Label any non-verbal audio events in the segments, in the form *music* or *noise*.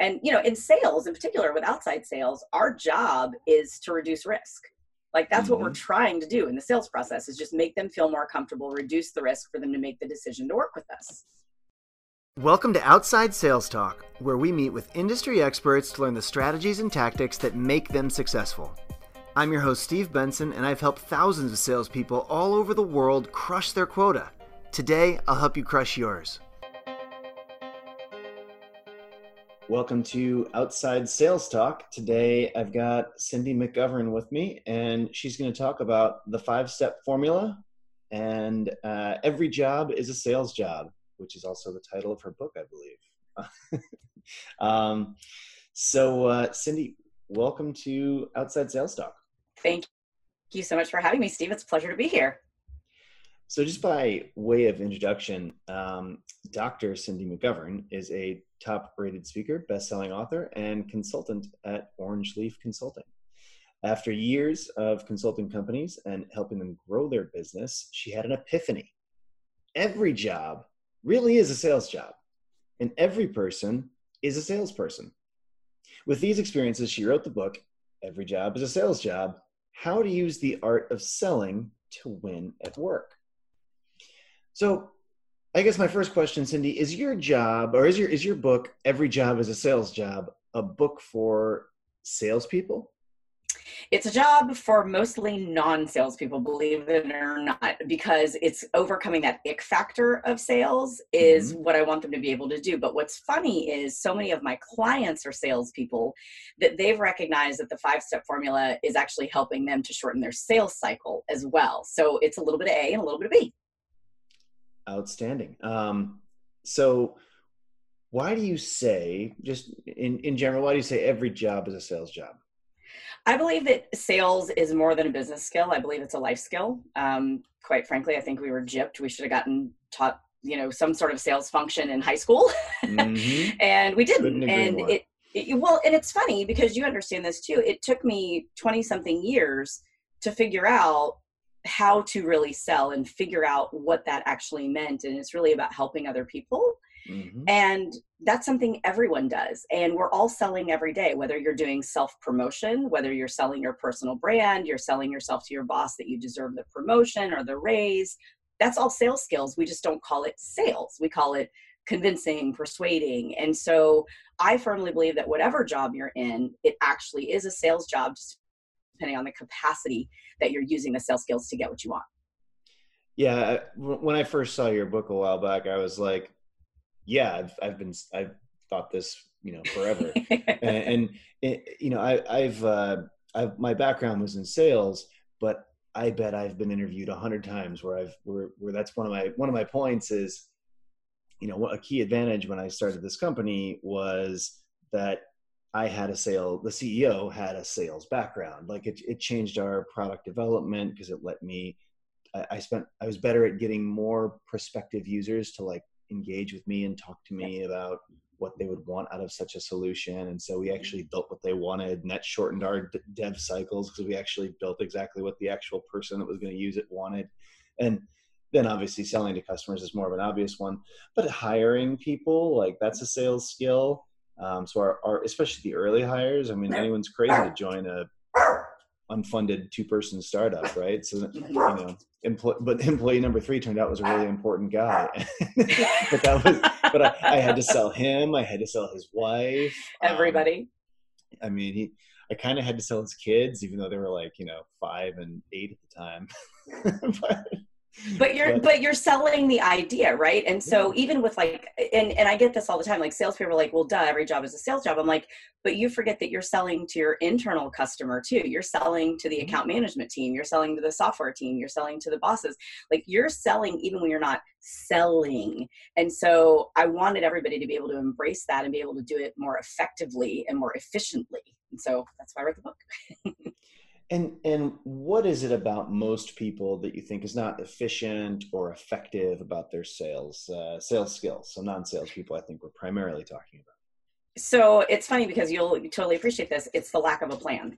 And you know, in sales in particular, with outside sales, our job is to reduce risk. Like that's mm-hmm. what we're mm-hmm. trying to do in the sales process is just make them feel more comfortable, reduce the risk for them to make the decision to work with us. Welcome to Outside Sales Talk, where we meet with industry experts to learn the strategies and tactics that make them successful. I'm your host, Steve Benson, and I've helped thousands of salespeople all over the world crush their quota. Today, I'll help you crush yours. Welcome to Outside Sales Talk. Today I've got Cindy McGovern with me, and she's going to talk about the five step formula and uh, every job is a sales job, which is also the title of her book, I believe. *laughs* um, so, uh, Cindy, welcome to Outside Sales Talk. Thank you so much for having me, Steve. It's a pleasure to be here. So, just by way of introduction, um, Dr. Cindy McGovern is a top rated speaker, best selling author, and consultant at Orange Leaf Consulting. After years of consulting companies and helping them grow their business, she had an epiphany. Every job really is a sales job, and every person is a salesperson. With these experiences, she wrote the book, Every Job is a Sales Job How to Use the Art of Selling to Win at Work. So, I guess my first question, Cindy, is your job or is your is your book "Every Job Is a Sales Job" a book for salespeople? It's a job for mostly non-salespeople, believe it or not, because it's overcoming that ick factor of sales is mm-hmm. what I want them to be able to do. But what's funny is so many of my clients are salespeople that they've recognized that the five-step formula is actually helping them to shorten their sales cycle as well. So it's a little bit of A and a little bit of B. Outstanding. Um, so, why do you say, just in, in general, why do you say every job is a sales job? I believe that sales is more than a business skill. I believe it's a life skill. Um, quite frankly, I think we were gypped. We should have gotten taught, you know, some sort of sales function in high school, mm-hmm. *laughs* and we didn't. And it, it, well, and it's funny because you understand this too. It took me twenty something years to figure out how to really sell and figure out what that actually meant and it's really about helping other people. Mm-hmm. and that's something everyone does and we're all selling every day whether you're doing self promotion whether you're selling your personal brand you're selling yourself to your boss that you deserve the promotion or the raise. That's all sales skills we just don't call it sales we call it convincing persuading. And so i firmly believe that whatever job you're in it actually is a sales job just depending on the capacity that you're using the sales skills to get what you want. Yeah, when I first saw your book a while back, I was like, yeah, I've, I've been, I've thought this, you know, forever. *laughs* and, and it, you know, I, I've, uh, I've, my background was in sales, but I bet I've been interviewed a hundred times where I've, where, where that's one of my, one of my points is, you know, a key advantage when I started this company was that I had a sale, the CEO had a sales background. Like it, it changed our product development because it let me, I, I, spent, I was better at getting more prospective users to like engage with me and talk to me about what they would want out of such a solution. And so we mm-hmm. actually built what they wanted and that shortened our dev cycles because we actually built exactly what the actual person that was going to use it wanted. And then obviously selling to customers is more of an obvious one, but hiring people, like that's a sales skill um, so our, our, especially the early hires, I mean, anyone's crazy to join a unfunded two-person startup, right? So you know, but employee number three turned out was a really important guy. *laughs* but that was, but I, I, had to sell him. I had to sell his wife. Everybody. Um, I mean, he. I kind of had to sell his kids, even though they were like you know five and eight at the time. *laughs* but, but you're but, but, you're selling the idea right? And so yeah. even with like and and i get this all the time like salespeople are like well duh every job is a sales job. I'm like but you forget that you're selling to your internal customer too. You're selling to the mm-hmm. account management team. You're selling to the software team. You're selling to the bosses. Like you're selling even when you're not selling. And so i wanted everybody to be able to embrace that and be able to do it more effectively and more efficiently. And so that's why i wrote the book *laughs* And and what is it about most people that you think is not efficient or effective about their sales uh, sales skills? So non-sales people, I think we're primarily talking about. So it's funny because you'll totally appreciate this. It's the lack of a plan.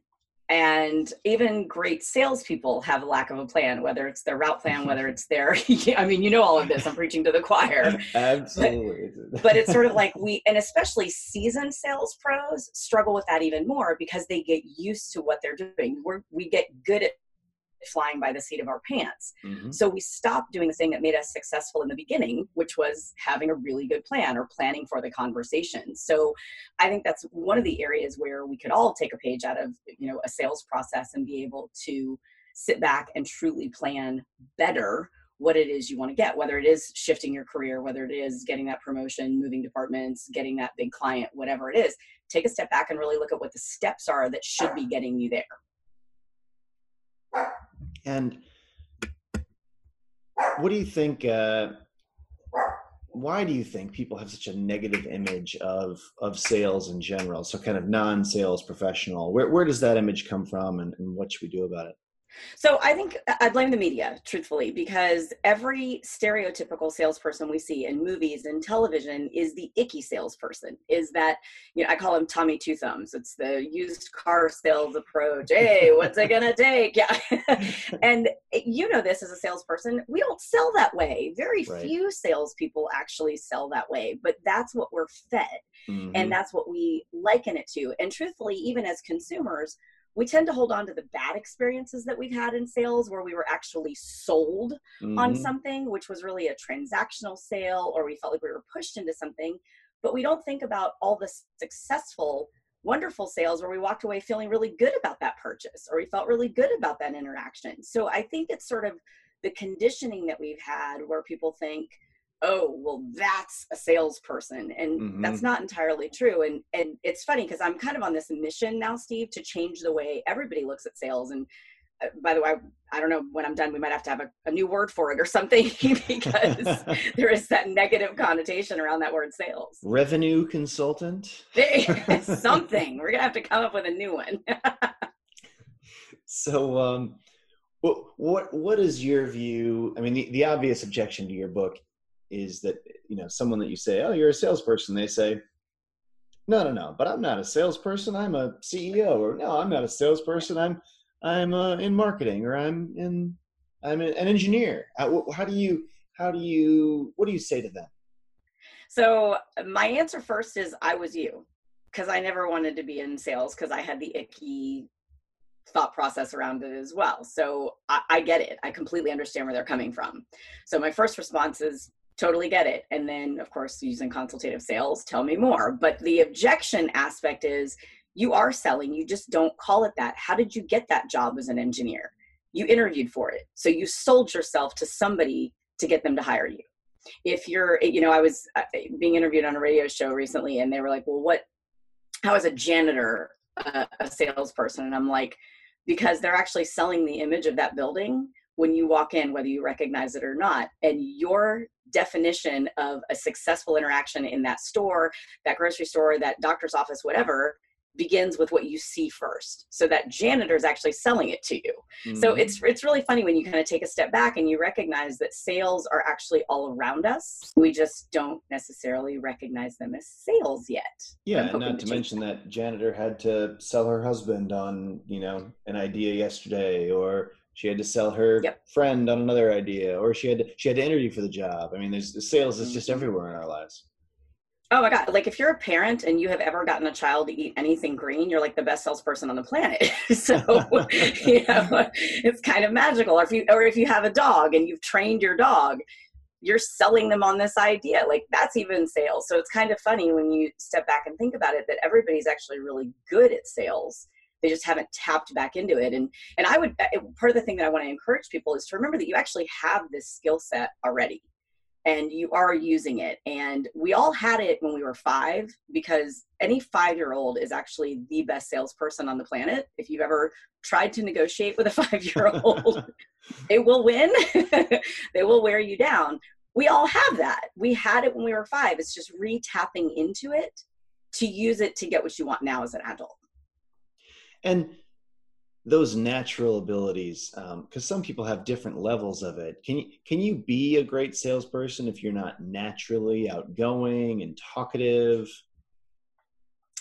And even great salespeople have a lack of a plan, whether it's their route plan, whether *laughs* it's their, *laughs* I mean, you know, all of this, I'm preaching to the choir. Absolutely. But, but it's sort of like we, and especially seasoned sales pros struggle with that even more because they get used to what they're doing. We're, we get good at flying by the seat of our pants. Mm-hmm. So we stopped doing the thing that made us successful in the beginning, which was having a really good plan or planning for the conversation. So I think that's one of the areas where we could all take a page out of, you know, a sales process and be able to sit back and truly plan better what it is you want to get, whether it is shifting your career, whether it is getting that promotion, moving departments, getting that big client, whatever it is, take a step back and really look at what the steps are that should be getting you there. And what do you think? Uh, why do you think people have such a negative image of of sales in general? So, kind of non-sales professional. Where where does that image come from, and, and what should we do about it? So I think I blame the media, truthfully, because every stereotypical salesperson we see in movies and television is the icky salesperson. Is that you know I call him Tommy Two Thumbs. It's the used car sales approach. *laughs* Hey, what's it gonna take? Yeah, *laughs* and you know this as a salesperson, we don't sell that way. Very right. few salespeople actually sell that way, but that's what we're fed, mm-hmm. and that's what we liken it to. And truthfully, even as consumers we tend to hold on to the bad experiences that we've had in sales where we were actually sold mm-hmm. on something, which was really a transactional sale, or we felt like we were pushed into something. But we don't think about all the successful, wonderful sales where we walked away feeling really good about that purchase or we felt really good about that interaction. So I think it's sort of the conditioning that we've had where people think, oh well that's a salesperson and mm-hmm. that's not entirely true and and it's funny because i'm kind of on this mission now steve to change the way everybody looks at sales and uh, by the way I, I, don't know when i'm done we might have to have a, a new word for it or something *laughs* because *laughs* there is that negative connotation around that word sales. Revenue consultant? *laughs* Something we're gonna have to come up with a new one. So um what what what is your view i mean the, the obvious objection to your book is that you know someone that you say oh you're a salesperson they say no no no but i'm not a salesperson i'm a ceo or no i'm not a salesperson i'm i'm uh, in marketing or i'm in i'm an engineer how, do you how do you what do you say to them so my answer first is i was you because i never wanted to be in sales because i had the icky thought process around it as well. So I, I, get it. I completely understand where they're coming from. So my first response is totally get it. And then, of course, using consultative sales, tell me more. But the objection aspect is you are selling, you just don't call it that. How did you get that job as an engineer? You interviewed for it. So you sold yourself to somebody to get them to hire you. If you're, you know, I was uh, being interviewed on a radio show recently and they were like, well, what, how is a janitor a, a salesperson? And I'm like, because they're actually selling the image of that building when you walk in, whether you recognize it or not. And your definition of a successful interaction in that store, that grocery store, that doctor's office, whatever, begins with what you see first so that janitor is actually selling it to you mm-hmm. so it's it's really funny when you kind of take a step back and you recognize that sales are actually all around us we just don't necessarily recognize them as sales yet yeah not to, to mention that. that janitor had to sell her husband on you know an idea yesterday or she had to sell her yep. friend on another idea or she had to, she had to interview for the job. I mean there's the sales is just mm-hmm. everywhere in our lives. Oh my god like if you're a parent and you have ever gotten a child to eat anything green you're like the best salesperson on the planet. *laughs* So *laughs* you know it's kind of magical. Or if you or if you have a dog and you've trained your dog you're selling them on this idea. Like that's even sales. So it's kind of funny when you step back and think about it that everybody's actually really good at sales they just haven't tapped back into it. And and i would part of the thing that i want to encourage people is to remember that you actually have this skill set already and you are using it. And we all had it when we were five because any five year old is actually the best salesperson on the planet. If you've ever tried to negotiate with a *laughs* five year old it *laughs* will win. *laughs* They will wear you down. We all have that. We had it when we were five. It's just re-tapping into it to use it to get what you want now as an adult and those natural abilities because um, some people have different levels of it can you can you be a great salesperson if you're not naturally outgoing and talkative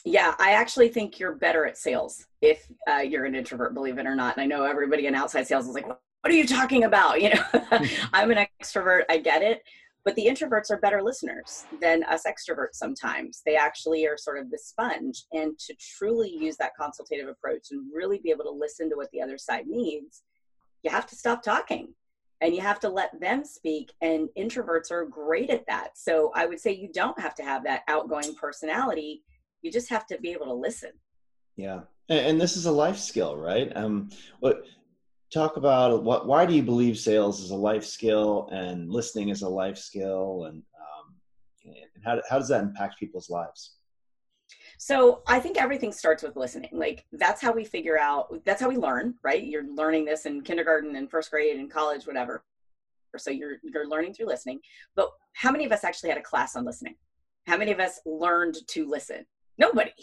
Yeah, I actually think you're better at sales if uh, you're an introvert, believe it or not. And I know everybody in outside sales is like, what are you talking about? *laughs* You know, *laughs* I'm an extrovert, I get it. But the introverts are better listeners than us extroverts sometimes. They actually are sort of the sponge. And to truly use that consultative approach and really be able to listen to what the other side needs, you have to stop talking and you have to let them speak and introverts are great at that so i would say you don't have to have that outgoing personality you just have to be able to listen yeah and, this is a life skill right um what talk about what why do you believe sales is a life skill and listening is a life skill and um, and how, how does that impact people's lives so I think everything starts with listening. Like that's how we figure out, that's how we learn, right? You're learning this in kindergarten and first grade and college, whatever. So you're you're learning through listening. But how many of us actually had a class on listening? How many of us learned to listen? Nobody. *laughs*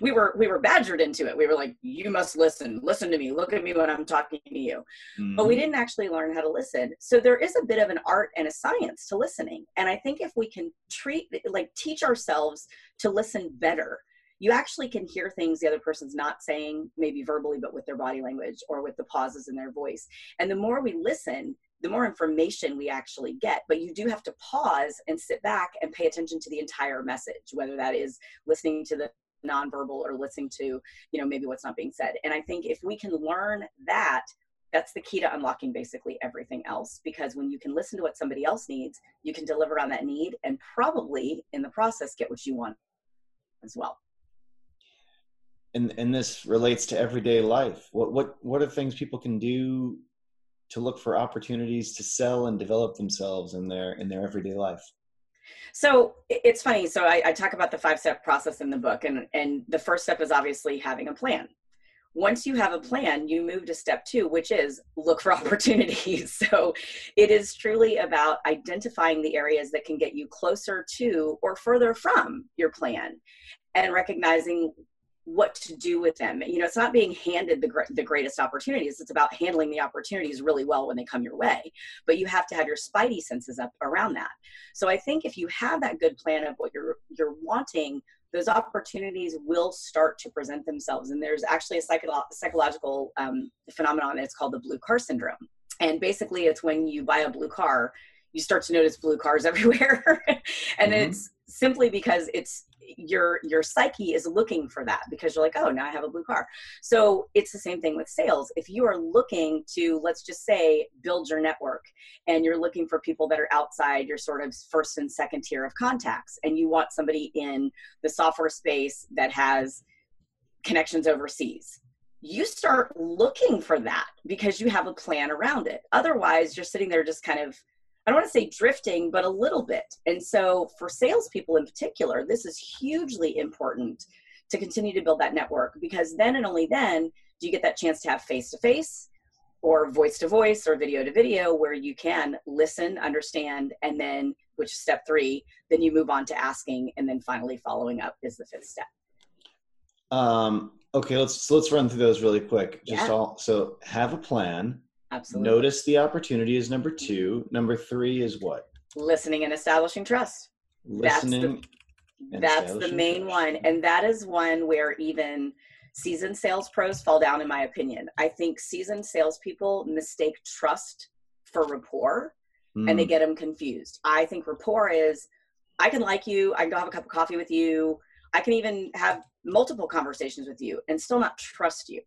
We were we were badgered into it. We were like you must listen. Listen to me. Look at me when i'm talking to you. Mm-hmm. but we mm-hmm. didn't actually learn how to listen. So there is a bit of an art and a science to listening. And i think if we can treat like teach ourselves to listen better you actually can hear things the other person's not saying maybe verbally but with their body language or with the pauses in their voice. And the more we listen the more information we actually get. But you do have to pause and sit back and pay attention to the entire message, whether that is listening to the nonverbal or listening to, you know, maybe what's not being said. And I think if we can learn that, that's the key to unlocking basically everything else because when you can listen to what somebody else needs, you can deliver on that need and probably in the process get what you want as well. And and this relates to everyday life. What what what are things people can do to look for opportunities to sell and develop themselves in their in their everyday life. So it's funny so I, I, talk about the five step process in the book and and the first step is obviously having a plan. Once you have a plan you move to step two which is look for *laughs* opportunities. So it is truly about identifying the areas that can get you closer to or further from your plan and recognizing what to do with them. You know, it's not being handed the, the greatest opportunities. It's about handling the opportunities really well when they come your way. But you have to have your spidey senses up around that. So I think if you have that good plan of what you're you're wanting, those opportunities will start to present themselves. And there's actually a psycho- psychological um, phenomenon. It's called the blue car syndrome. And basically, it's when you buy a blue car, you start to notice blue cars *laughs* everywhere, and mm-hmm. it's simply because it's your your psyche is looking for that because you're like oh now i have a blue car. So it's the same thing with sales. If you are looking to let's just say build your network and you're looking for people that are outside your sort of first and second tier of contacts and you want somebody in the software space that has connections overseas you start looking for that because you have a plan around it. Otherwise you're sitting there just kind of I don't want to say drifting, but a little bit. And so for salespeople in particular, this is hugely important to continue to build that network because then and only then do you get that chance to have face to face or voice to voice or video to video where you can listen, understand, and then, which is step three, then you move on to asking and then finally following up is the fifth step. Um, okay, let's so let's run through those really quick. Just yeah. all so have a plan, Absolutely. Notice the opportunity is number two. Number three is what? Listening and establishing trust. Listening. That's the, that's the main trust. one. And that is one where even seasoned sales pros fall down, in my opinion. I think seasoned salespeople mistake trust for rapport mm. and they hmm. get them confused. I think rapport is I can like you, I can go have a cup of coffee with you, I can even have multiple conversations with you and still not trust you.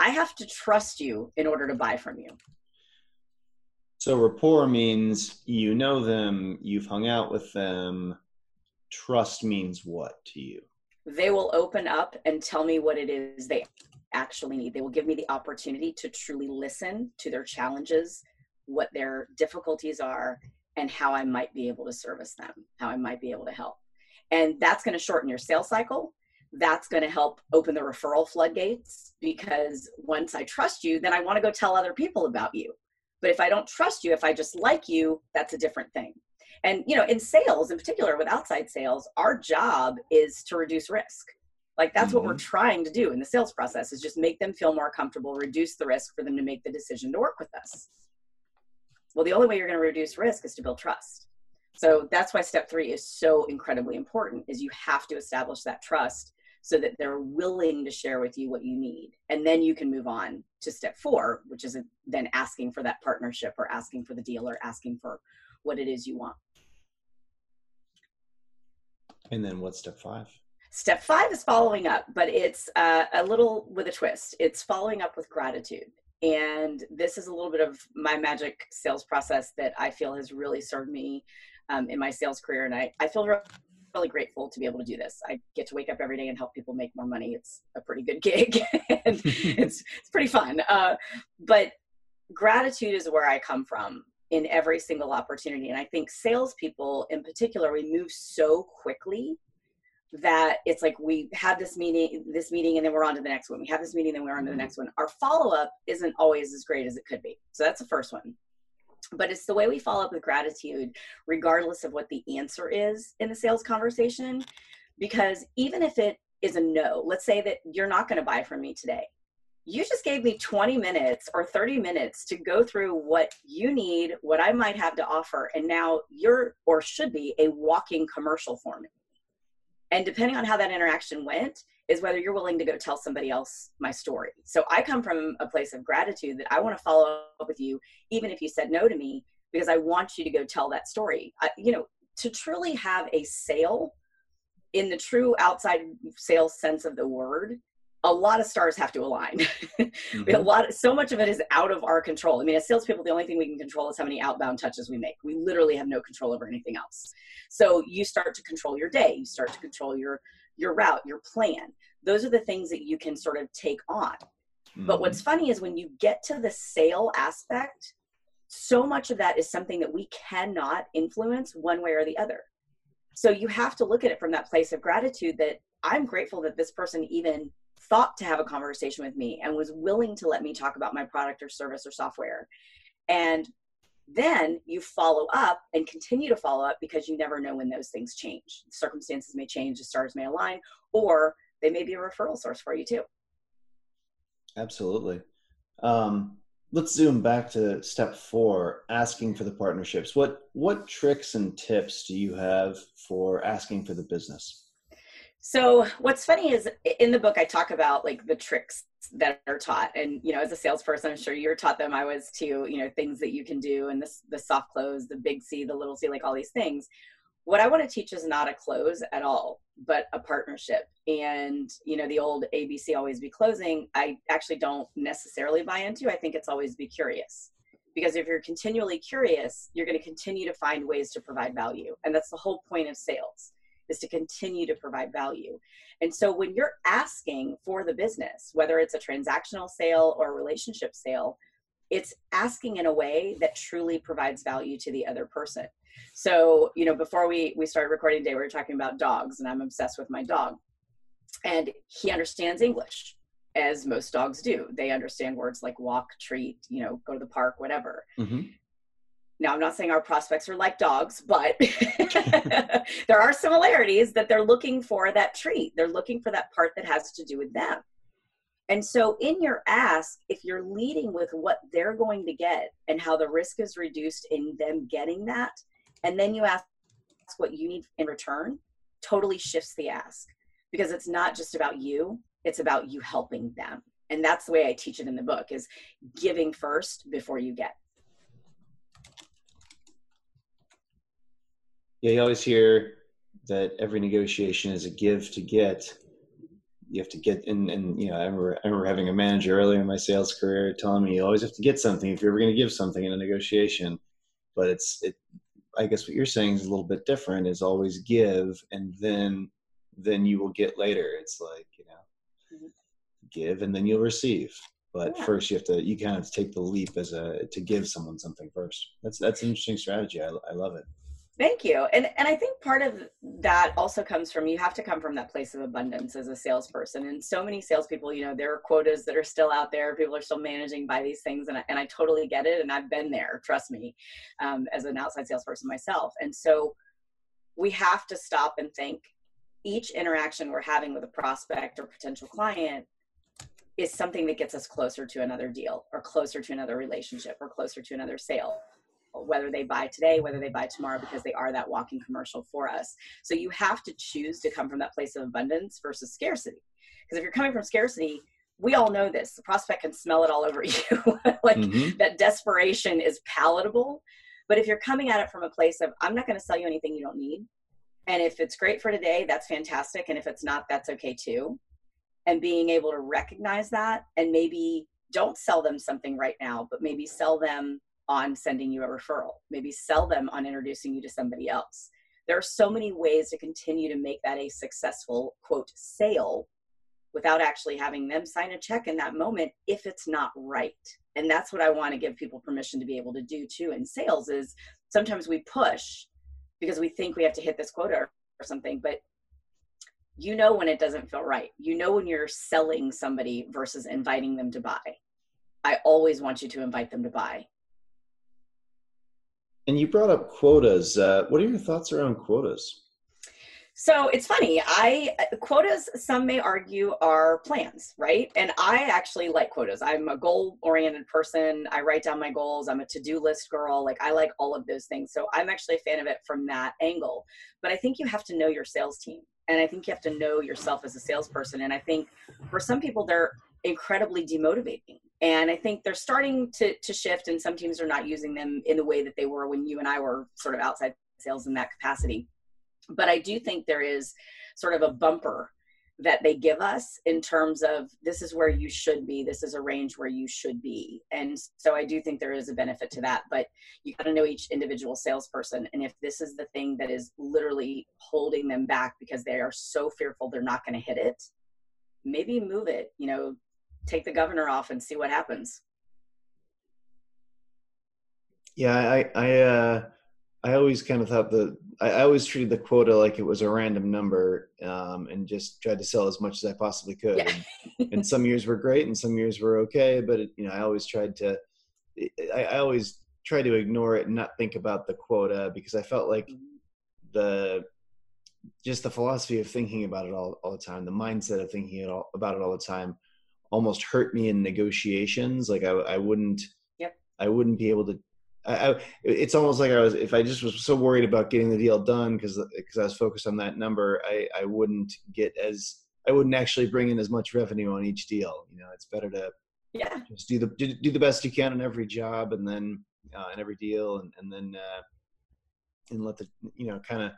I have to trust you in order to buy from you. So rapport means you know them, you've hung out with them. Trust means what to you? They will open up and tell me what it is they actually need. They will give me the opportunity to truly listen to their challenges, what their difficulties are, and how I might be able to service them, how I might be able to help. And that's going to shorten your sales cycle that's going to help open the referral floodgates because once I trust you, then I want to go tell other people about you. But if I don't trust you, if I just like you, that's a different thing. And you know, in sales, in particular with outside sales, our job is to reduce risk. Like that's mm-hmm. what we're mm-hmm. trying to do in the sales process is just make them feel more comfortable, reduce the risk for them to make the decision to work with us. Well, the only way you're going to reduce risk is to build trust. So that's why step three is so incredibly important is you have to establish that trust so that they're willing to share with you what you need. And then you can move on to step four, which is then asking for that partnership or asking for the deal or asking for what it is you want. And then what's step five? Step five is following up, but it's uh, a little with a twist. It's following up with gratitude. And this is a little bit of my magic sales process that I feel has really served me um, in my sales career. And I, I feel really grateful to be able to do this. I get to wake up every day and help people make more money. It's a pretty good *laughs* gig and *laughs* it's, it's pretty fun. Uh, but gratitude is where I come from in every single opportunity. And I think salespeople in particular, we move so quickly that it's like we have this meeting, this meeting, and then we're on to the next one. We have this meeting, then we're on to the next one. Our follow up isn't always as great as it could be. So that's the first one. But it's the way we follow up with gratitude, regardless of what the answer is in the sales conversation. Because even if it is a no, let's say that you're not going to buy from me today you just gave me 20 minutes or 30 minutes to go through what you need, what I might have to offer, and now you're or should be a walking commercial for me. And depending on how that interaction went, is whether you're willing to go tell somebody else my story. So I come from a place of gratitude that I want to follow up with you, even if you said no to me, because I want you to go tell that story. I, you know, to truly have a sale in the true outside sales sense of the word, a lot of stars have to align. *laughs* mm-hmm. a lot, so much of it is out of our control. I mean, as salespeople, the only thing we can control is how many outbound touches we make. We literally have no control over anything else. So you start to control your day. You start to control your your route, your plan. Those are the things that you can sort of take on. Mm-hmm. But what's funny is when you get to the sale aspect, so much of that is something that we cannot influence one way or the other. So you have to look at it from that place of gratitude that I'm grateful that this person even thought to have a conversation with me and was willing to let me talk about my product or service or software. And then you follow up and continue to follow up because you never know when those things change. Circumstances may change, the stars may align, or they may be a referral source for you too. Absolutely. Um, let's zoom back to step four asking for the partnerships what what tricks and tips do you have for asking for the business so what's funny is in the book I talk about like the tricks that are taught. And you know as a salesperson I'm sure you're taught them. I was too you know things that you can do and this the soft close the big C the little C like all these things. What I want to teach is not a close at all but a partnership. And you know the old ABC always be closing I actually don't necessarily buy into. I think it's always be curious. Because if you're continually curious you're going to continue to find ways to provide value. And that's the whole point of sales is to continue to provide value. And so when you're asking for the business, whether it's a transactional sale or a relationship sale, it's asking in a way that truly provides value to the other person. So, you know, before we we started recording today, we were talking about dogs, and I'm obsessed with my dog. And he understands English, as most dogs do. They understand words like walk, treat, you know, go to the park, whatever. Mm-hmm. Now, I'm not saying our prospects are like dogs, but *laughs* there are similarities that they're looking for that treat. They're looking for that part that has to do with them. And so, in your ask, if you're leading with what they're going to get and how the risk is reduced in them getting that, and then you ask what you need in return, totally shifts the ask because it's not just about you, it's about you helping them. And that's the way I teach it in the book is giving first before you get. Yeah, you always hear that every negotiation is a give to get. You have to get, and, and you know, I remember, I remember having a manager earlier in my sales career telling me you always have to get something if you're ever going to give something in a negotiation. But it's, it, I guess what you're saying is a little bit different. Is always give, and then, then you will get later. It's like you know, mm-hmm. give and then you'll receive. But yeah. first, you have to, you kind of take the leap as a to give someone something first. That's that's an interesting strategy. I, I love it. Thank you. And and I think part of that also comes from you have to come from that place of abundance as a salesperson. And so many salespeople, you know, there are quotas that are still out there. People are still managing by these things, and I, and I totally get it. And I've been there. Trust me, um, as an outside salesperson myself. And so we have to stop and think. Each interaction we're having with a prospect or potential client is something that gets us closer to another deal or closer to another relationship or closer to another sale whether they buy today, whether they buy tomorrow, because they are that walking commercial for us. So you have to choose to come from that place of abundance versus scarcity. Because if you're coming from scarcity, we all know this. The prospect can smell it all over *laughs* you. like mm-hmm. that desperation is palatable. But if you're coming at it from a place of, I'm not going to sell you anything you don't need. And if it's great for today, that's fantastic. And if it's not, that's okay too. And being able to recognize that and maybe don't sell them something right now, but maybe sell them on sending you a referral, maybe sell them on introducing you to somebody else. There are so many ways to continue to make that a successful quote sale without actually having them sign a check in that moment if it's not right. And that's what I want to give people permission to be able to do too in sales is sometimes we push because we think we have to hit this quota or something, but you know when it doesn't feel right. You know when you're selling somebody versus inviting them to buy. I always want you to invite them to buy. And you brought up quotas. Uh, what are your thoughts around quotas? So it's funny. I quotas. Some may argue are plans, right? And I actually like quotas. I'm a goal-oriented person. I write down my goals. I'm a to-do list girl. Like I like all of those things. So I'm actually a fan of it from that angle. But I think you have to know your sales team and i think you have to know yourself as a salesperson and i think for some people they're incredibly demotivating and i think they're starting to to shift and some teams are not using them in the way that they were when you and i were sort of outside sales in that capacity. But i do think there is sort of a bumper that they give us in terms of this is where you should be this is a range where you should be. And so i do think there is a benefit to that but you got to know each individual salesperson and if this is the thing that is literally holding them back because they are so fearful they're not going to hit it maybe move it you know take the governor off and see what happens yeah i i uh I always kind of thought the I, I always treated the quota like it was a random number, um, and just tried to sell as much as I possibly could. Yeah. and, and, some years were great, and some years were okay. But it, you know, I always tried to, I, I always try to ignore it and not think about the quota because I felt like mm-hmm. the just the philosophy of thinking about it all, all the time, the mindset of thinking it all, about it all the time, almost hurt me in negotiations. Like I, I wouldn't, yep. I wouldn't be able to I, I, it's almost like I was if I just was so worried about getting the deal done because because I was focused on that number, I I wouldn't get as I wouldn't actually bring in as much revenue on each deal. You know, it's better to yeah just do the do, do the best you can on every job and then uh, in every deal and and then uh, and let the you know kind of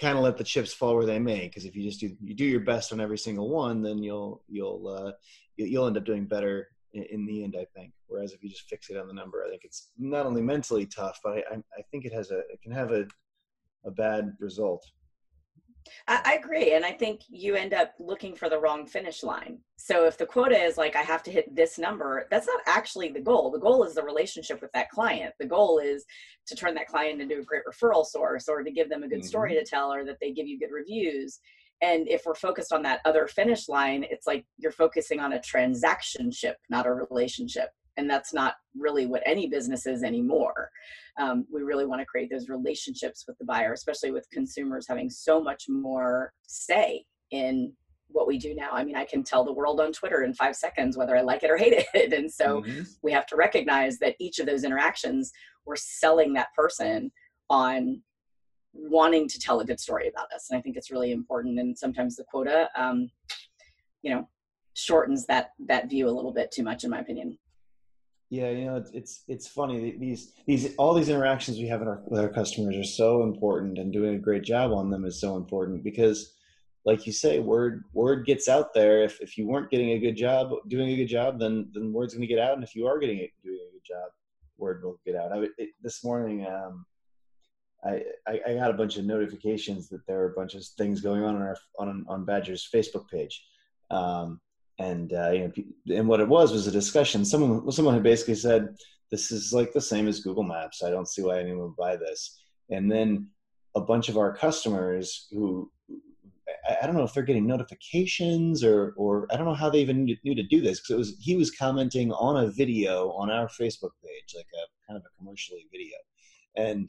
kind of let the chips fall where they may because if you just do you do your best on every single one then you'll you'll uh, you'll end up doing better in, the end, I think. Whereas if you just fix it on the number, I think it's not only mentally tough, but I, I think it has a it can have a a bad result. I, I agree, and I think you end up looking for the wrong finish line. So if the quota is like I have to hit this number, that's not actually the goal. The goal is the relationship with that client. The goal is to turn that client into a great referral source, or to give them a good mm-hmm. story to tell, or that they give you good reviews and if we're focused on that other finish line it's like you're focusing on a transaction ship not a relationship and that's not really what any business is anymore um, we really want to create those relationships with the buyer especially with consumers having so much more say in what we do now i mean i can tell the world on twitter in five seconds whether i like it or hate it *laughs* and so mm-hmm. we have to recognize that each of those interactions we're selling that person on wanting to tell a good story about us. And I think it's really important. And sometimes the quota, um, you know, shortens that that view a little bit too much, in my opinion. Yeah, you know, it's it's, it's funny. These these all these interactions we have our, with our customers are so important, and doing a great job on them is so important because, like you say, word word gets out there. If if you weren't getting a good job, doing a good job, then then word's going to get out, and if you are getting a, doing a good job, word will get out. I it, this morning. Um, I, I, got a bunch of notifications that there are a bunch of things going on on our on on Badger's Facebook page, um, and uh, you know, and what it was was a discussion. Someone someone had basically said, "This is like the same as Google Maps. I don't see why anyone would buy this." And then a bunch of our customers who I, don't know if they're getting notifications or or I don't know how they even knew, knew to do this because it was he was commenting on a video on our Facebook page, like a kind of a commercially video, and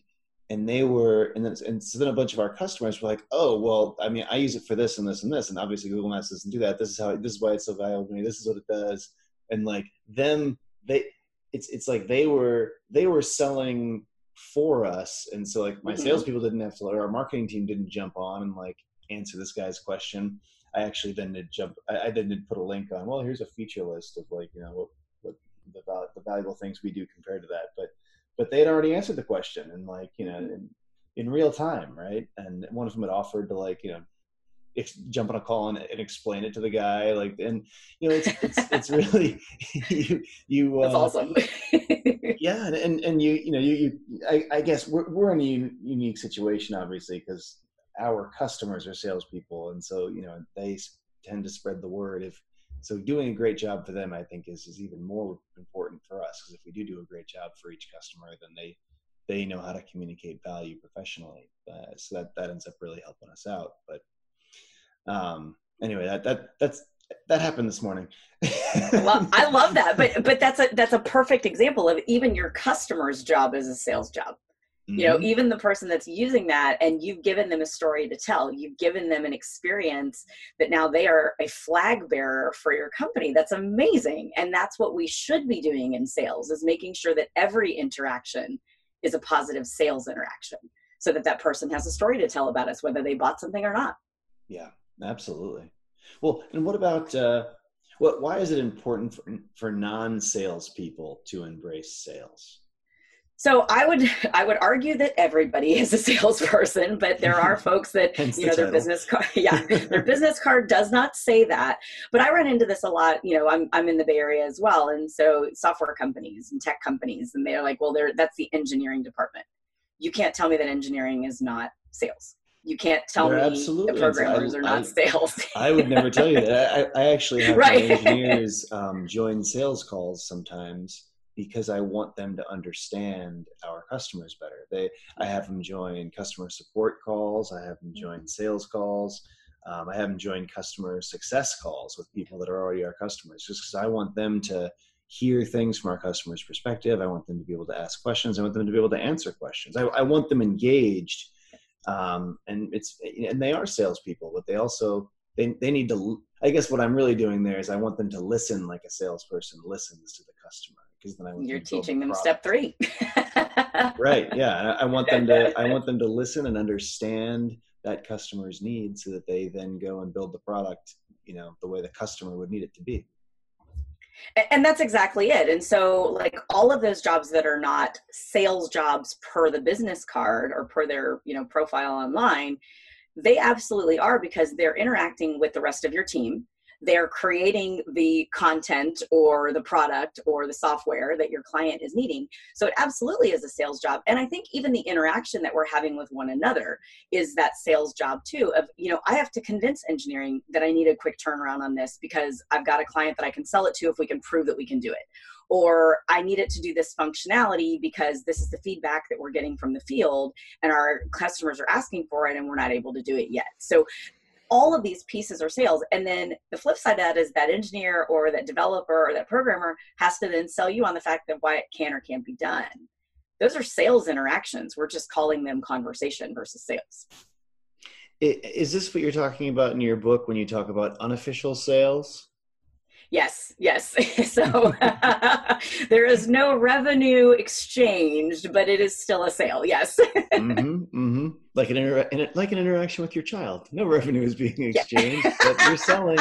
and they were and then and so then a bunch of our customers were like oh well i mean i use it for this and this and this and obviously google maps doesn't do that. This is how this is why it's so valuable to me. This is what it does. And like them they it's it's like they were they were selling for us and so like my mm-hmm. salespeople didn't have to or our marketing team didn't jump on and like answer this guy's question. I actually then did jump i, I then did put a link on well here's a feature list of like you know what what the, the valuable things we do compared to that but but they had already answered the question and like you know in, in real time right? And one of them had offered to like you know jump on a call and, and, explain it to the guy like and you know it's it's, it's *laughs* really *laughs* you you uh, awesome. *laughs* yeah and and you you know you, you I, I guess we're, we're in a unique situation obviously because our customers are salespeople and so you know they tend to spread the word if so doing a great job for them i think is, is even more important for us because if we do do a great job for each customer then they they know how to communicate value professionally uh, so that that ends up really helping us out but um, anyway, that that that's that happened this morning. well, I love that, but *laughs* but that's a that's a perfect example of even your customer's job as a sales job. You know, mm-hmm. even the person that's using that, and you've given them a story to tell. You've given them an experience that now they are a flag bearer for your company. That's amazing, and that's what we should be doing in sales: is making sure that every interaction is a positive sales interaction, so that that person has a story to tell about us, whether they bought something or not. Yeah, Absolutely. Well, and what about uh, what? Why is it important for, for non-salespeople to embrace sales? So I would *laughs* I would argue that everybody *laughs* is a salesperson, but there are *laughs* folks that you know the their business card yeah their business card does not say that. But I run into this a lot. You know, I'm I'm in the Bay Area as well, and so software companies and tech companies, and they're like, well, they're that's the engineering department. You can't tell me that engineering is not sales you can't tell They're me absolutely. the programmers I, are not I, sales. I would never tell you that. I, I actually have right. engineers um, join sales calls sometimes because I want them to understand our customers better. They, I have them join customer support calls. I have them join sales calls. Um, I have them join customer success calls with people that are already our customers, just because I want them to hear things from our customers' perspective. I want them to be able to ask questions. I want them to be able to answer questions. I, I want them engaged um, and it's and they are salespeople, but they also they they need to. I guess what I'm really doing there is I want them to listen like a salesperson listens to the customer because then I you're teaching them, them step three. *laughs* right. Yeah. I, I want them to I want them to listen and understand that customer's needs so that they then go and build the product you know the way the customer would need it to be and that's exactly it and so like all of those jobs that are not sales jobs per the business card or per their you know profile online they absolutely are because they're interacting with the rest of your team they're creating the content or the product or the software that your client is needing. So it absolutely is a sales job. And I think even the interaction that we're having with one another is that sales job too of, you know, I have to convince engineering that I need a quick turnaround on this because I've got a client that I can sell it to if we can prove that we can do it or I need it to do this functionality because this is the feedback that we're getting from the field and our customers are asking for it and we're not able to do it yet. So all of these pieces are sales. And then the flip side of that is that engineer or that developer or that programmer has to then sell you on the fact that why it can or can't be done. Those are sales interactions. We're just calling them conversation versus sales. Is this what you're talking about in your book when you talk about unofficial sales? Yes, yes. *laughs* so *laughs* there is no revenue exchanged, but it is still a sale. Yes. *laughs* mm-hmm, mm-hmm. Like an inter- like an interaction with your child. No revenue is being exchanged, yeah. but you're selling.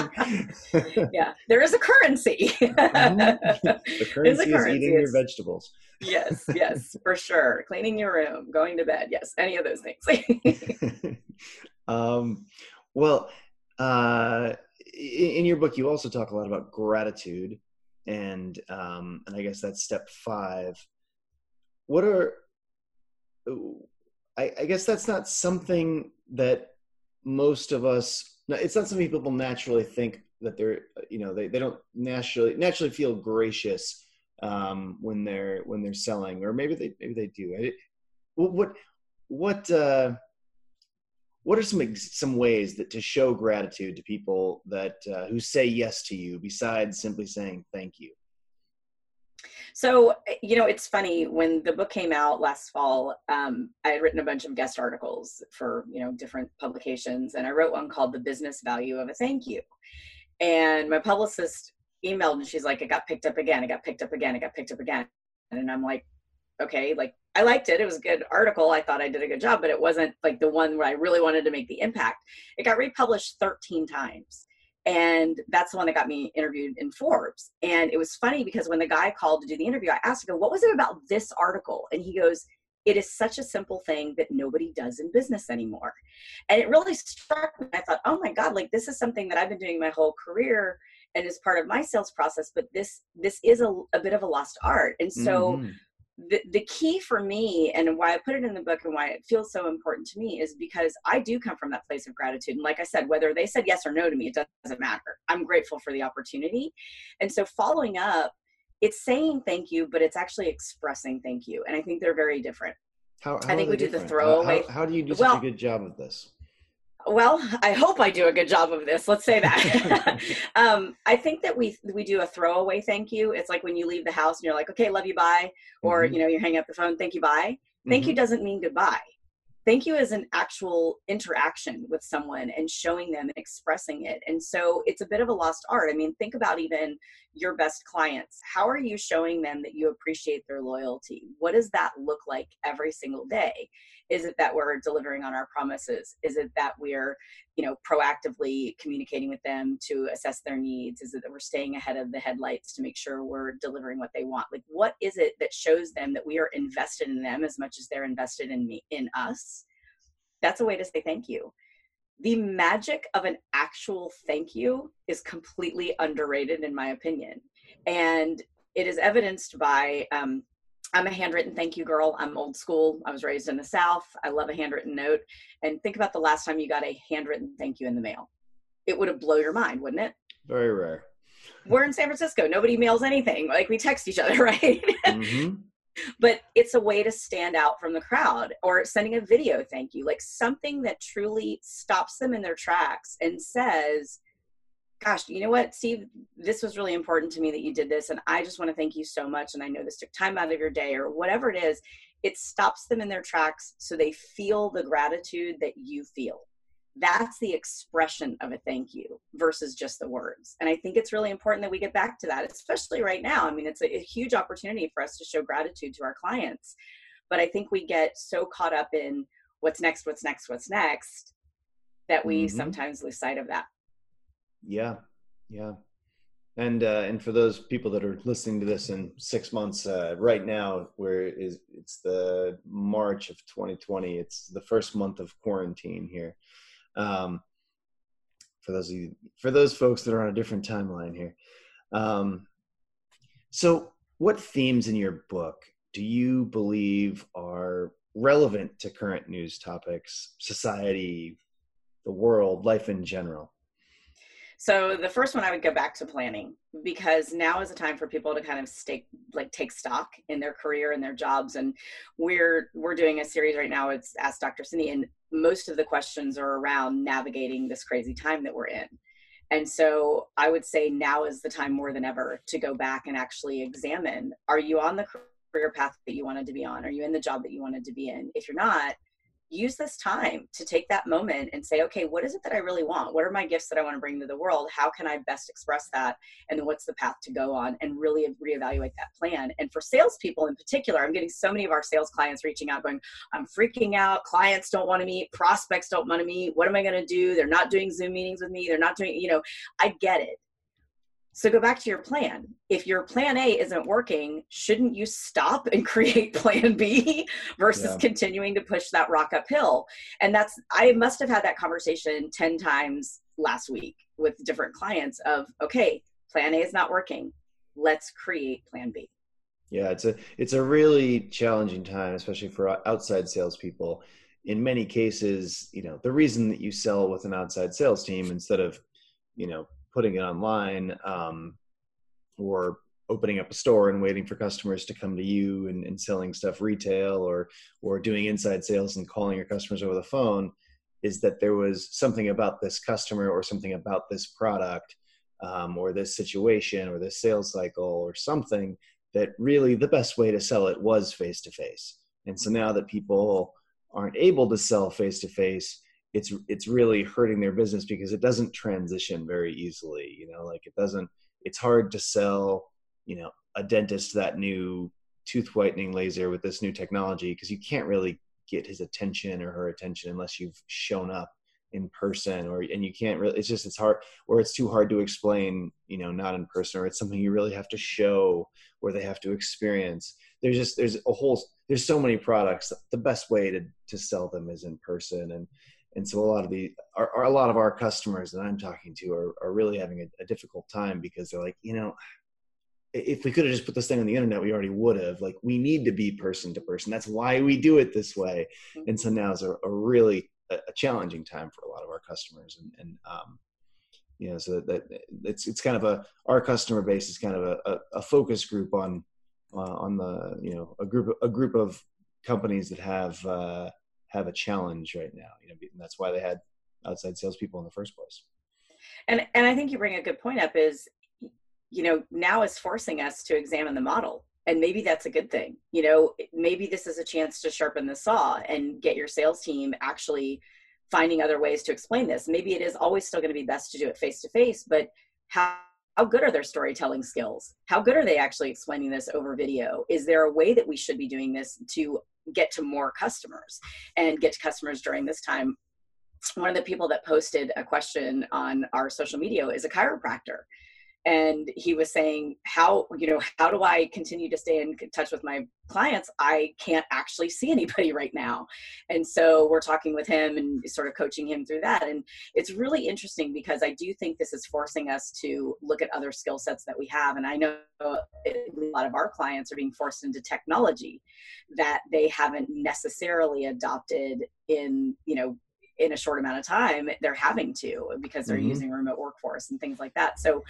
yeah, there is a currency. mm-hmm. The currency is eating your vegetables. yes, yes, for sure. Cleaning your room, going to bed. Yes, any of those things. um, well. Uh, in your book, you also talk a lot about gratitude, and um, and I guess that's step five. What are I, I guess that's not something that most of us. It's not something people naturally think that they're you know they, they don't naturally naturally feel gracious um, when they're when they're selling, or maybe they maybe they do. what what uh, what are some some ways that to show gratitude to people that uh, who say yes to you besides simply saying thank you? So you know it's funny when the book came out last fall um, i had written a bunch of guest articles for you know different publications and i wrote one called the business value of a thank you. And my publicist emailed and she's like it got picked up again it got picked up again it got picked up again. And I'm like, okay, like I liked it. It was a good article. I thought I did a good job, but it wasn't like the one where I really wanted to make the impact. It got republished 13 times. And that's the one that got me interviewed in Forbes. And it was funny because when the guy called to do the interview, I asked him, What was it about this article? And he goes, It is such a simple thing that nobody does in business anymore. And it really struck me. I thought, Oh my God, like this is something that I've been doing my whole career and is part of my sales process, but this this is a, a bit of a lost art. And so mm-hmm the, the key for me and why I put it in the book and why it feels so important to me is because I do come from that place of gratitude. And like I said, whether they said yes or no to me, it doesn't matter. I'm grateful for the opportunity. And so following up, it's saying thank you, but it's actually expressing thank you. And I think they're very different. How, how I think we different? do the throwaway. How, how, do you do such well, a good job of this? Well i hope i do a good job of this. Let's say that. *laughs* *laughs* Um, i think that we we do a throwaway thank you. It's like when you leave the house and you're like okay love you bye. Or mm-hmm. you know you hang up the phone thank you bye. Thank mm-hmm. you doesn't mean goodbye. Thank you is an actual interaction with someone and showing them and expressing it. And so it's a bit of a lost art. I mean think about even your best clients. How are you showing them that you appreciate their loyalty? What does that look like every single day is it that we're delivering on our promises? Is it that we're you know proactively communicating with them to assess their needs? Is it that we're staying ahead of the headlights to make sure we're delivering what they want? Like what is it that shows them that we are invested in them as much as they're invested in me in us? That's a way to say thank you. The magic of an actual thank you is completely underrated in my opinion. And it is evidenced by um, I'm a handwritten thank you girl. I'm old school. I was raised in the South. I love a handwritten note. And think about the last time you got a handwritten thank you in the mail. It would have blown your mind, wouldn't it? Very rare. We're in San Francisco. Nobody mails anything. Like we text each other, *laughs* right? Mm-hmm. but it's a way to stand out from the crowd or sending a video thank you, like something that truly stops them in their tracks and says, gosh, you know what, Steve, this was really important to me that you did this. And I just want to thank you so much. And I know this took time out of your day or whatever it is. It stops them in their tracks so they feel the gratitude that you feel. That's the expression of a thank you versus just the words. And I think it's really important that we get back to that, especially right now. I mean, it's a, a huge opportunity for us to show gratitude to our clients. But I think we get so caught up in what's next, what's next, what's next that we mm-hmm. sometimes lose sight of that. Yeah, yeah. And uh, and for those people that are listening to this in six months, uh, right now, where is it's the March of 2020. It's the first month of quarantine here. Um, for those you, for those folks that are on a different timeline here. Um, so, what themes in your book do you believe are relevant to current news topics, society, the world, life in general? So the first one I would go back to planning because now is a time for people to kind of stake like take stock in their career and their jobs. And we're we're doing a series right now. It's Ask Dr. Cindy, and most of the questions are around navigating this crazy time that we're in. And so I would say now is the time more than ever to go back and actually examine are you on the career path that you wanted to be on? Are you in the job that you wanted to be in? If you're not, use this time to take that moment and say, okay, what is it that I really want? What are my gifts that I want to bring to the world? How can I best express that? And what's the path to go on and really reevaluate that plan? And for salespeople in particular, I'm getting so many of our sales clients reaching out going, I'm freaking out. Clients don't want to meet, prospects don't want to meet. What am I going to do? They're not doing Zoom meetings with me. They're not doing, you know, I get it. So go back to your plan. If your plan A isn't working, shouldn't you stop and *laughs* create plan B versus yeah. continuing to push that rock uphill? And that's, I must have had that conversation 10 times last week with different clients of, okay, plan A is not working. Let's create plan B. Yeah, it's a it's a really challenging time, especially for outside salespeople. In many cases, you know, the reason that you sell with an outside sales team instead of, you know, putting it online um, or opening up a store and waiting for customers to come to you and, and, selling stuff retail or or doing inside sales and calling your customers over the phone is that there was something about this customer or something about this product um, or this situation or this sales cycle or something that really the best way to sell it was face to face. And so now that people aren't able to sell face to face it's it's really hurting their business because it doesn't transition very easily you know like it doesn't it's hard to sell you know a dentist that new tooth whitening laser with this new technology because you can't really get his attention or her attention unless you've shown up in person or and you can't really it's just it's hard or it's too hard to explain you know not in person or it's something you really have to show or they have to experience. There's just there's a whole there's so many products the best way to to sell them is in person and and so a lot of the are, are a lot of our customers that i'm talking to are, are really having a, a difficult time because they're like you know if we could have just put this thing on the internet, we already would have. Like, we need to be person to person. That's why we do it this way. Mm-hmm. And so now is a, a really a, a, challenging time for a lot of our customers. And, and um, you know, so that it's it's kind of a our customer base is kind of a, a, a focus group on uh, on the you know a group a group of companies that have uh, have a challenge right now. You know, and that's why they had outside salespeople in the first place. And and I think you bring a good point up is you know now is forcing us to examine the model and maybe that's a good thing you know maybe this is a chance to sharpen the saw and get your sales team actually finding other ways to explain this maybe it is always still going to be best to do it face to face but how how good are their storytelling skills? How good are they actually explaining this over video? Is there a way that we should be doing this to get to more customers and get to customers during this time? One of the people that posted a question on our social media is a chiropractor and he was saying how you know how do i continue to stay in touch with my clients? I can't actually see anybody *laughs* right now. And so we're talking with him and sort of coaching him through that. And it's really interesting because i do think this is forcing us to look at other skill sets that we have. And i know a lot of our clients are being forced into technology that they haven't necessarily adopted in you know in a short amount of time they're having to because they're mm-hmm. using remote workforce and things like that. So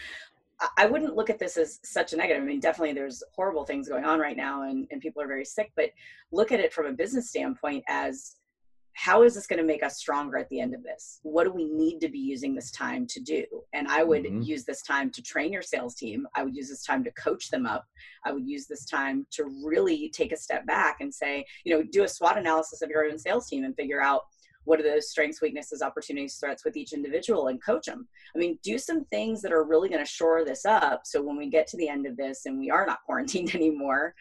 I wouldn't look at this as such a negative. I mean, definitely there's horrible things going on right now and, and people are very sick, but look at it from a business standpoint as how is this going to make us stronger at the end of this? What do we need to be using this time to do? And I would mm-hmm. use this time to train your sales team. I would use this time to coach them up. I would use this time to really take a step back and say, you know, do a SWOT analysis of your own sales team and figure out what are those strengths weaknesses opportunities threats with each individual and coach them i mean do some things that are really going to shore this up so when we get to the end of this and we are not *laughs* quarantined anymore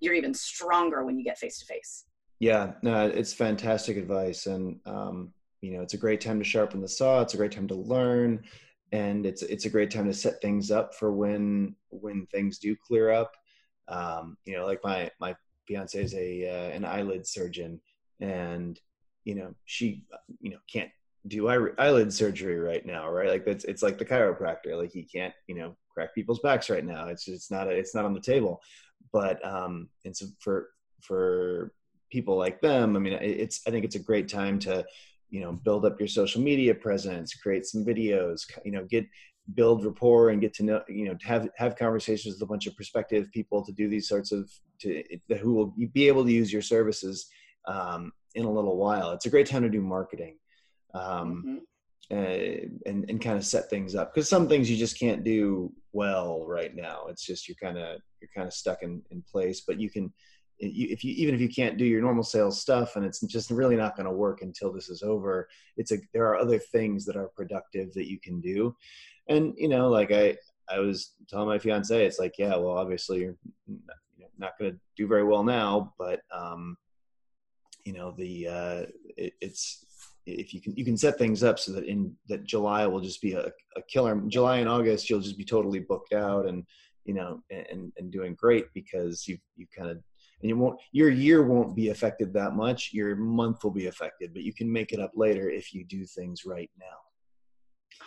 you're even stronger when you get face to face yeah no it's fantastic advice and um, you know it's a great time to sharpen the saw it's a great time to learn and it's it's a great time to set things up for when when things do clear up. Um, you know like my my fiance is a uh, an eyelid surgeon and you know she you know can't do eyelid surgery right now right? Like that's it's like the chiropractor like he can't you know crack people's backs right now. It's it's not a, it's not on the table. But um and so for for people like them i mean it's i think it's a great time to you know build up your social media presence create some videos you know get build rapport and get to know you know have have conversations with a bunch of prospective people to do these sorts of to who will be able to use your services um, in a little while. It's a great time to do marketing. Um, mm-hmm. Uh, and and kind of set things up because some things you just can't do well right now. It's just you're kind of you're kind of stuck in in place. But you can if you even if you can't do your normal sales stuff and it's just really not going to work until this is over. It's a there are other things that are productive that you can do, and you know like I I was telling my fiance it's like yeah well obviously you're not going to do very well now, but um, you know the uh, it, it's if you can you can set things up so that in that July will just be a, a killer. July and August you'll just be totally booked out and you know and and doing great because you you kind of and you won't your year won't be affected that much. Your month will be affected, but you can make it up later if you do things right now.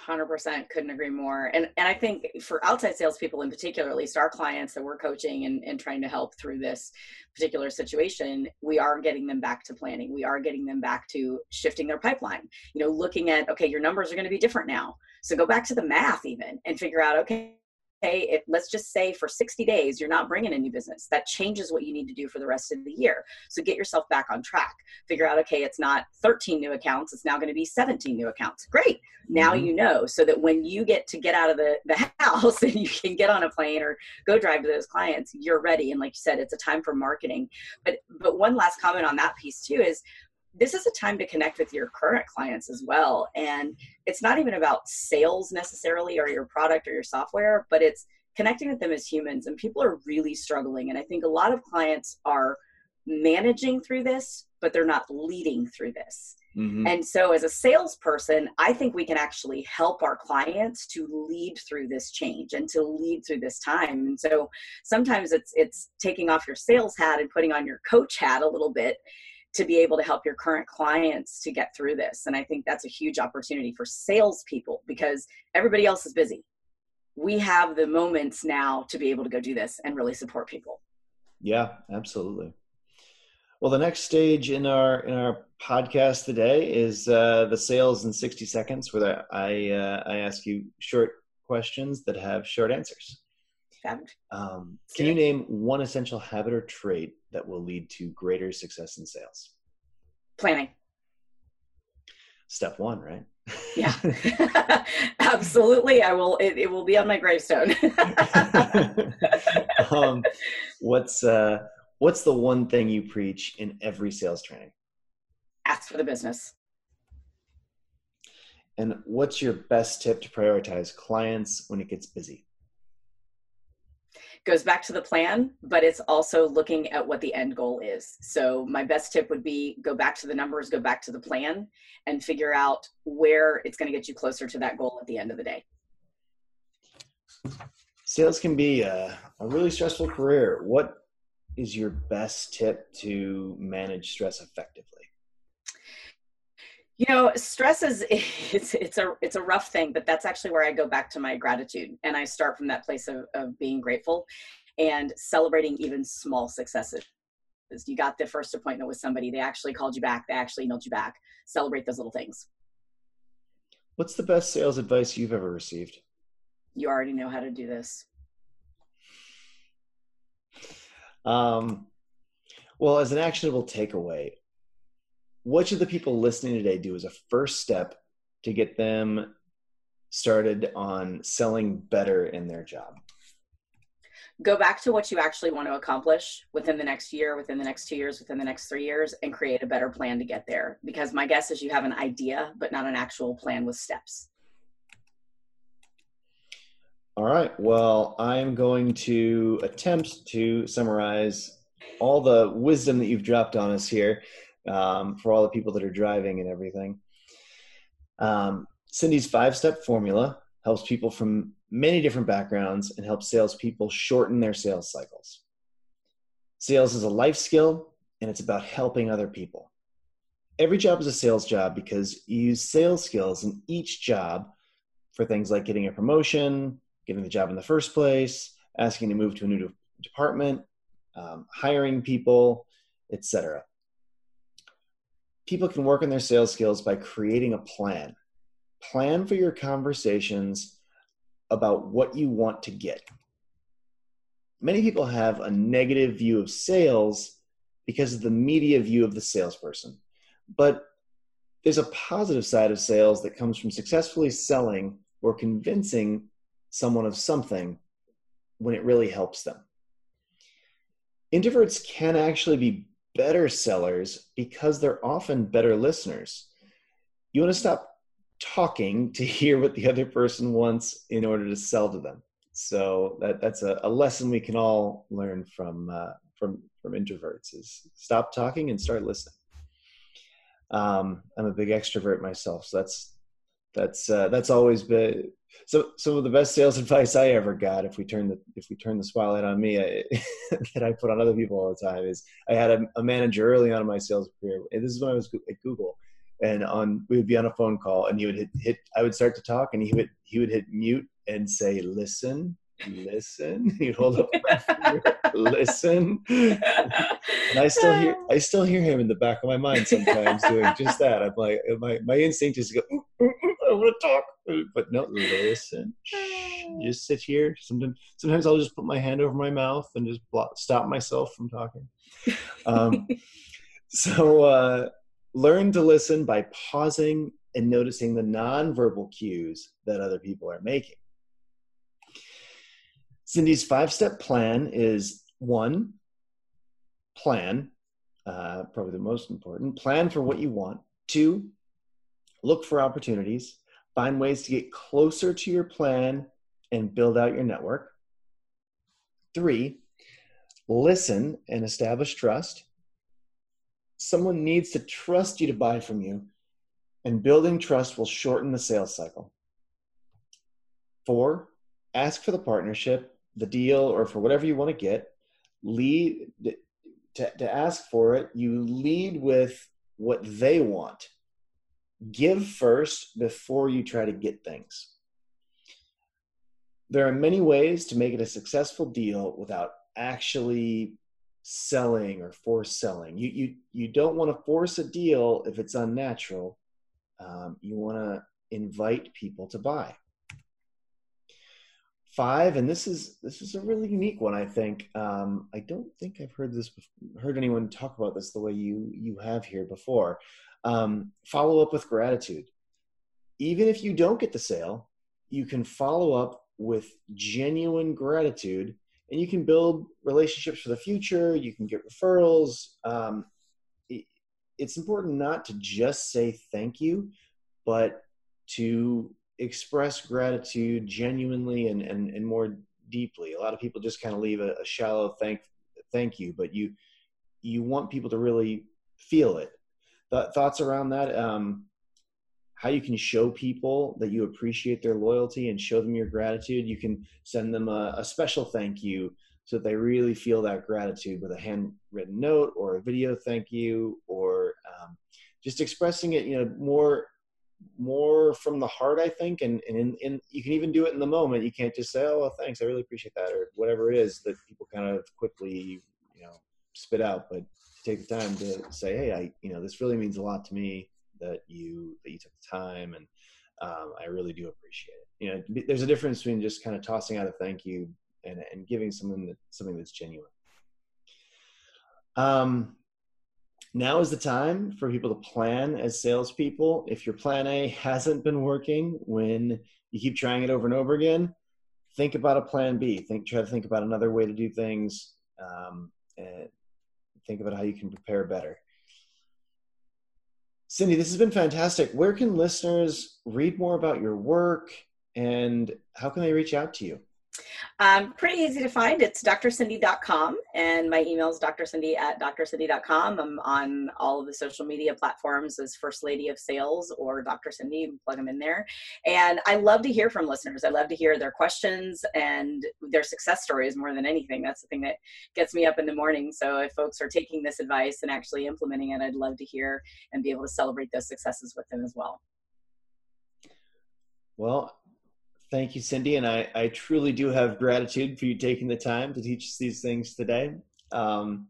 100% couldn't agree more. And and i think for outside salespeople in particular at least our clients that we're coaching and, and trying to help through this particular situation we are getting them back to planning. We are getting them back to shifting their pipeline you know looking at okay your numbers are going to be different now. So go back to the math even and figure out okay okay, if let's just say for 60 days you're not bringing any business, that changes what you need to do for the rest of the year. So get yourself back on track. Figure out, okay, it's not 13 new accounts, it's now going to be 17 new accounts. Great. Now mm-hmm. you know, so that when you get to get out of the, the *laughs* house and you can get on a plane or go drive to those clients, you're ready. And like you said, it's a time for marketing. But but one last comment on that piece too is this is a time to connect with your current clients as well. And it's not even about sales necessarily or your product or your software, but it's connecting with them as humans. And people are really struggling. And I think a lot of clients are managing through this, but they're not leading through this. Mm-hmm. And so, as a salesperson, I think we can actually help our clients to lead through this change and to lead through this time. And so, sometimes it's it's taking off your sales hat and putting on your coach hat a little bit to be able to help your current clients to get through this. And I think that's a huge opportunity for salespeople because everybody else is busy. We have the moments now to be able to go do this and really support people. Yeah, absolutely. Well, the next stage in our in our podcast today is uh, the sales in sixty seconds, where I uh, I ask you short questions that have short answers. Um, can you name one essential habit or trait that will lead to greater success in sales? Planning. Step one, right? Yeah, *laughs* *laughs* absolutely. I will. It, it will be on my gravestone. *laughs* um, what's uh, what's the one thing you preach in every sales training? Ask for the business. And what's your best tip to prioritize clients when it gets busy? Goes back to the plan, but it's also looking at what the end goal is. So, my best tip would be go back to the numbers, go back to the plan, and figure out where it's going to get you closer to that goal at the end of the day. Sales can be a, a really stressful career. What is your best tip to manage stress effectively? You know, stress is *laughs* it's it's a it's a rough thing, but that's actually where I go back to my gratitude and I start from that place of, of being grateful and celebrating even small successes. You got the first appointment with somebody, they actually called you back, they actually emailed you back. Celebrate those little things. What's the best sales advice you've ever received? You already know how to do this. Um, well, as an actionable takeaway, what should the people listening today do as a first step to get them started on selling better in their job? Go back to what you actually want to accomplish within the next year, within the next two years, within the next three years, and create a better plan to get there. Because my guess is you have an idea, but not an actual plan with steps. All right. Well, I'm going to attempt to summarize all the wisdom that you've dropped on us here um, for all the people that are driving and everything. Um, Cindy's five step formula helps people from many different backgrounds and helps salespeople shorten their sales cycles. Sales is a life skill and it's about helping other people. Every job is a sales job because you use sales skills in each job for things like getting a promotion, getting the job in the first place, asking to move to a new de- department, um, hiring people, etc. People can work on their sales skills by creating a plan. Plan for your conversations about what you want to get. Many people have a negative view of sales because of the media view of the salesperson. But there's a positive side of sales that comes from successfully selling or convincing someone of something when it really helps them. Introverts can actually be better sellers because they're often better listeners. You want to stop talking to hear what the other person wants in order to sell to them. So that, that's a, a lesson we can all learn from uh, from from introverts is stop talking and start listening. Um, I'm a big extrovert myself, so that's that's uh, that's always been so some of the best sales *laughs* advice I ever got, if we turn the if we turn the spotlight on me, I, *laughs* that I put on other people all the time, is I had a, a, manager early on in my sales career. This is when I was at Google, and on we would be on a phone call, and he would hit, hit I would start to talk, and he would he would hit mute and say, "Listen, listen." *laughs* He'd hold up, listen. *laughs* And I still hear I still hear him in the back of my mind sometimes doing just that. I'm like my my instinct is to go. Ooh, ooh, ooh, I want to talk but no, listen. Shh, *sighs* just sit here. Sometimes, sometimes I'll just put my hand over my mouth and just block, stop myself from talking. Um, *laughs* so uh, learn to listen by pausing and noticing the nonverbal cues that other people are making. Cindy's five-step plan is one, plan, uh, probably the most important. Plan for what you want. Two, look for opportunities find ways to get closer to your plan and build out your network. Three, listen and establish trust. Someone needs to trust you to buy from you, and building trust will shorten the sales cycle. Four, ask for the partnership, the deal, or for whatever you want to get. Lead to, to ask for it, you lead with what they want. Give first before you try to get things. There are many ways to make it a successful deal without actually selling or force selling. You, you, you don't want to force a deal if it's unnatural. Um, you want to invite people to buy. Five, and this is this is a really unique one. I think um, I don't think I've heard this heard anyone talk about this the way you you have here before. Um, follow up with gratitude. Even if you don't get the sale, you can follow up with genuine gratitude and you can build relationships for the future. You can get referrals. Um, it, it's important not to just say thank you, but to express gratitude genuinely and, and, and more deeply. A lot of people just kind of leave a, a shallow thank thank you, but you you want people to really feel it. Th- thoughts around that? Um, how you can show people that you appreciate their loyalty and show them your gratitude. You can send them a, a special thank you so that they really feel that gratitude with a handwritten note or a video thank you or um, just expressing it, you know, more more from the heart, I think, and and in, you can even do it in the moment. You can't just say, "Oh, well, thanks, I really appreciate that," or whatever it is that people kind of quickly, you know, spit out. But take the time to say, "Hey, I, you know, this really means a lot to me that you that you took the time, and um, I really do appreciate it." You know, there's a difference between just kind of tossing out a thank you and and giving someone that, something that's genuine. Um, now is the time for people to plan as salespeople. If your plan A hasn't been working when you keep trying it over and over again, think about a plan B. Think, try to think about another way to do things. Um, and think about how you can prepare better. Cindy, this has been fantastic. Where can listeners read more about your work and how can they reach out to you? Um, pretty easy to find. It's drcindy.com, and my email is drcindy at drcindy.com. I'm on all of the social media platforms as First Lady of Sales or Dr. Cindy, plug them in there. And I love to hear from listeners. I love to hear their questions and their success stories more than anything. That's the thing that gets me up in the morning. So if folks are taking this advice and actually implementing it, I'd love to hear and be able to celebrate those successes with them as well. Well, Thank you, Cindy. And I, I truly do have gratitude for you taking the time to teach us these things today. Um,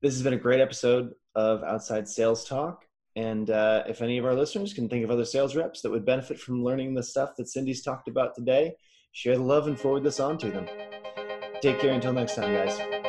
this has been a great episode of Outside Sales Talk. And uh, if any of our listeners can think of other sales reps that would benefit from learning the stuff that Cindy's talked about today, share the love and forward this on to them. Take care until next time, guys.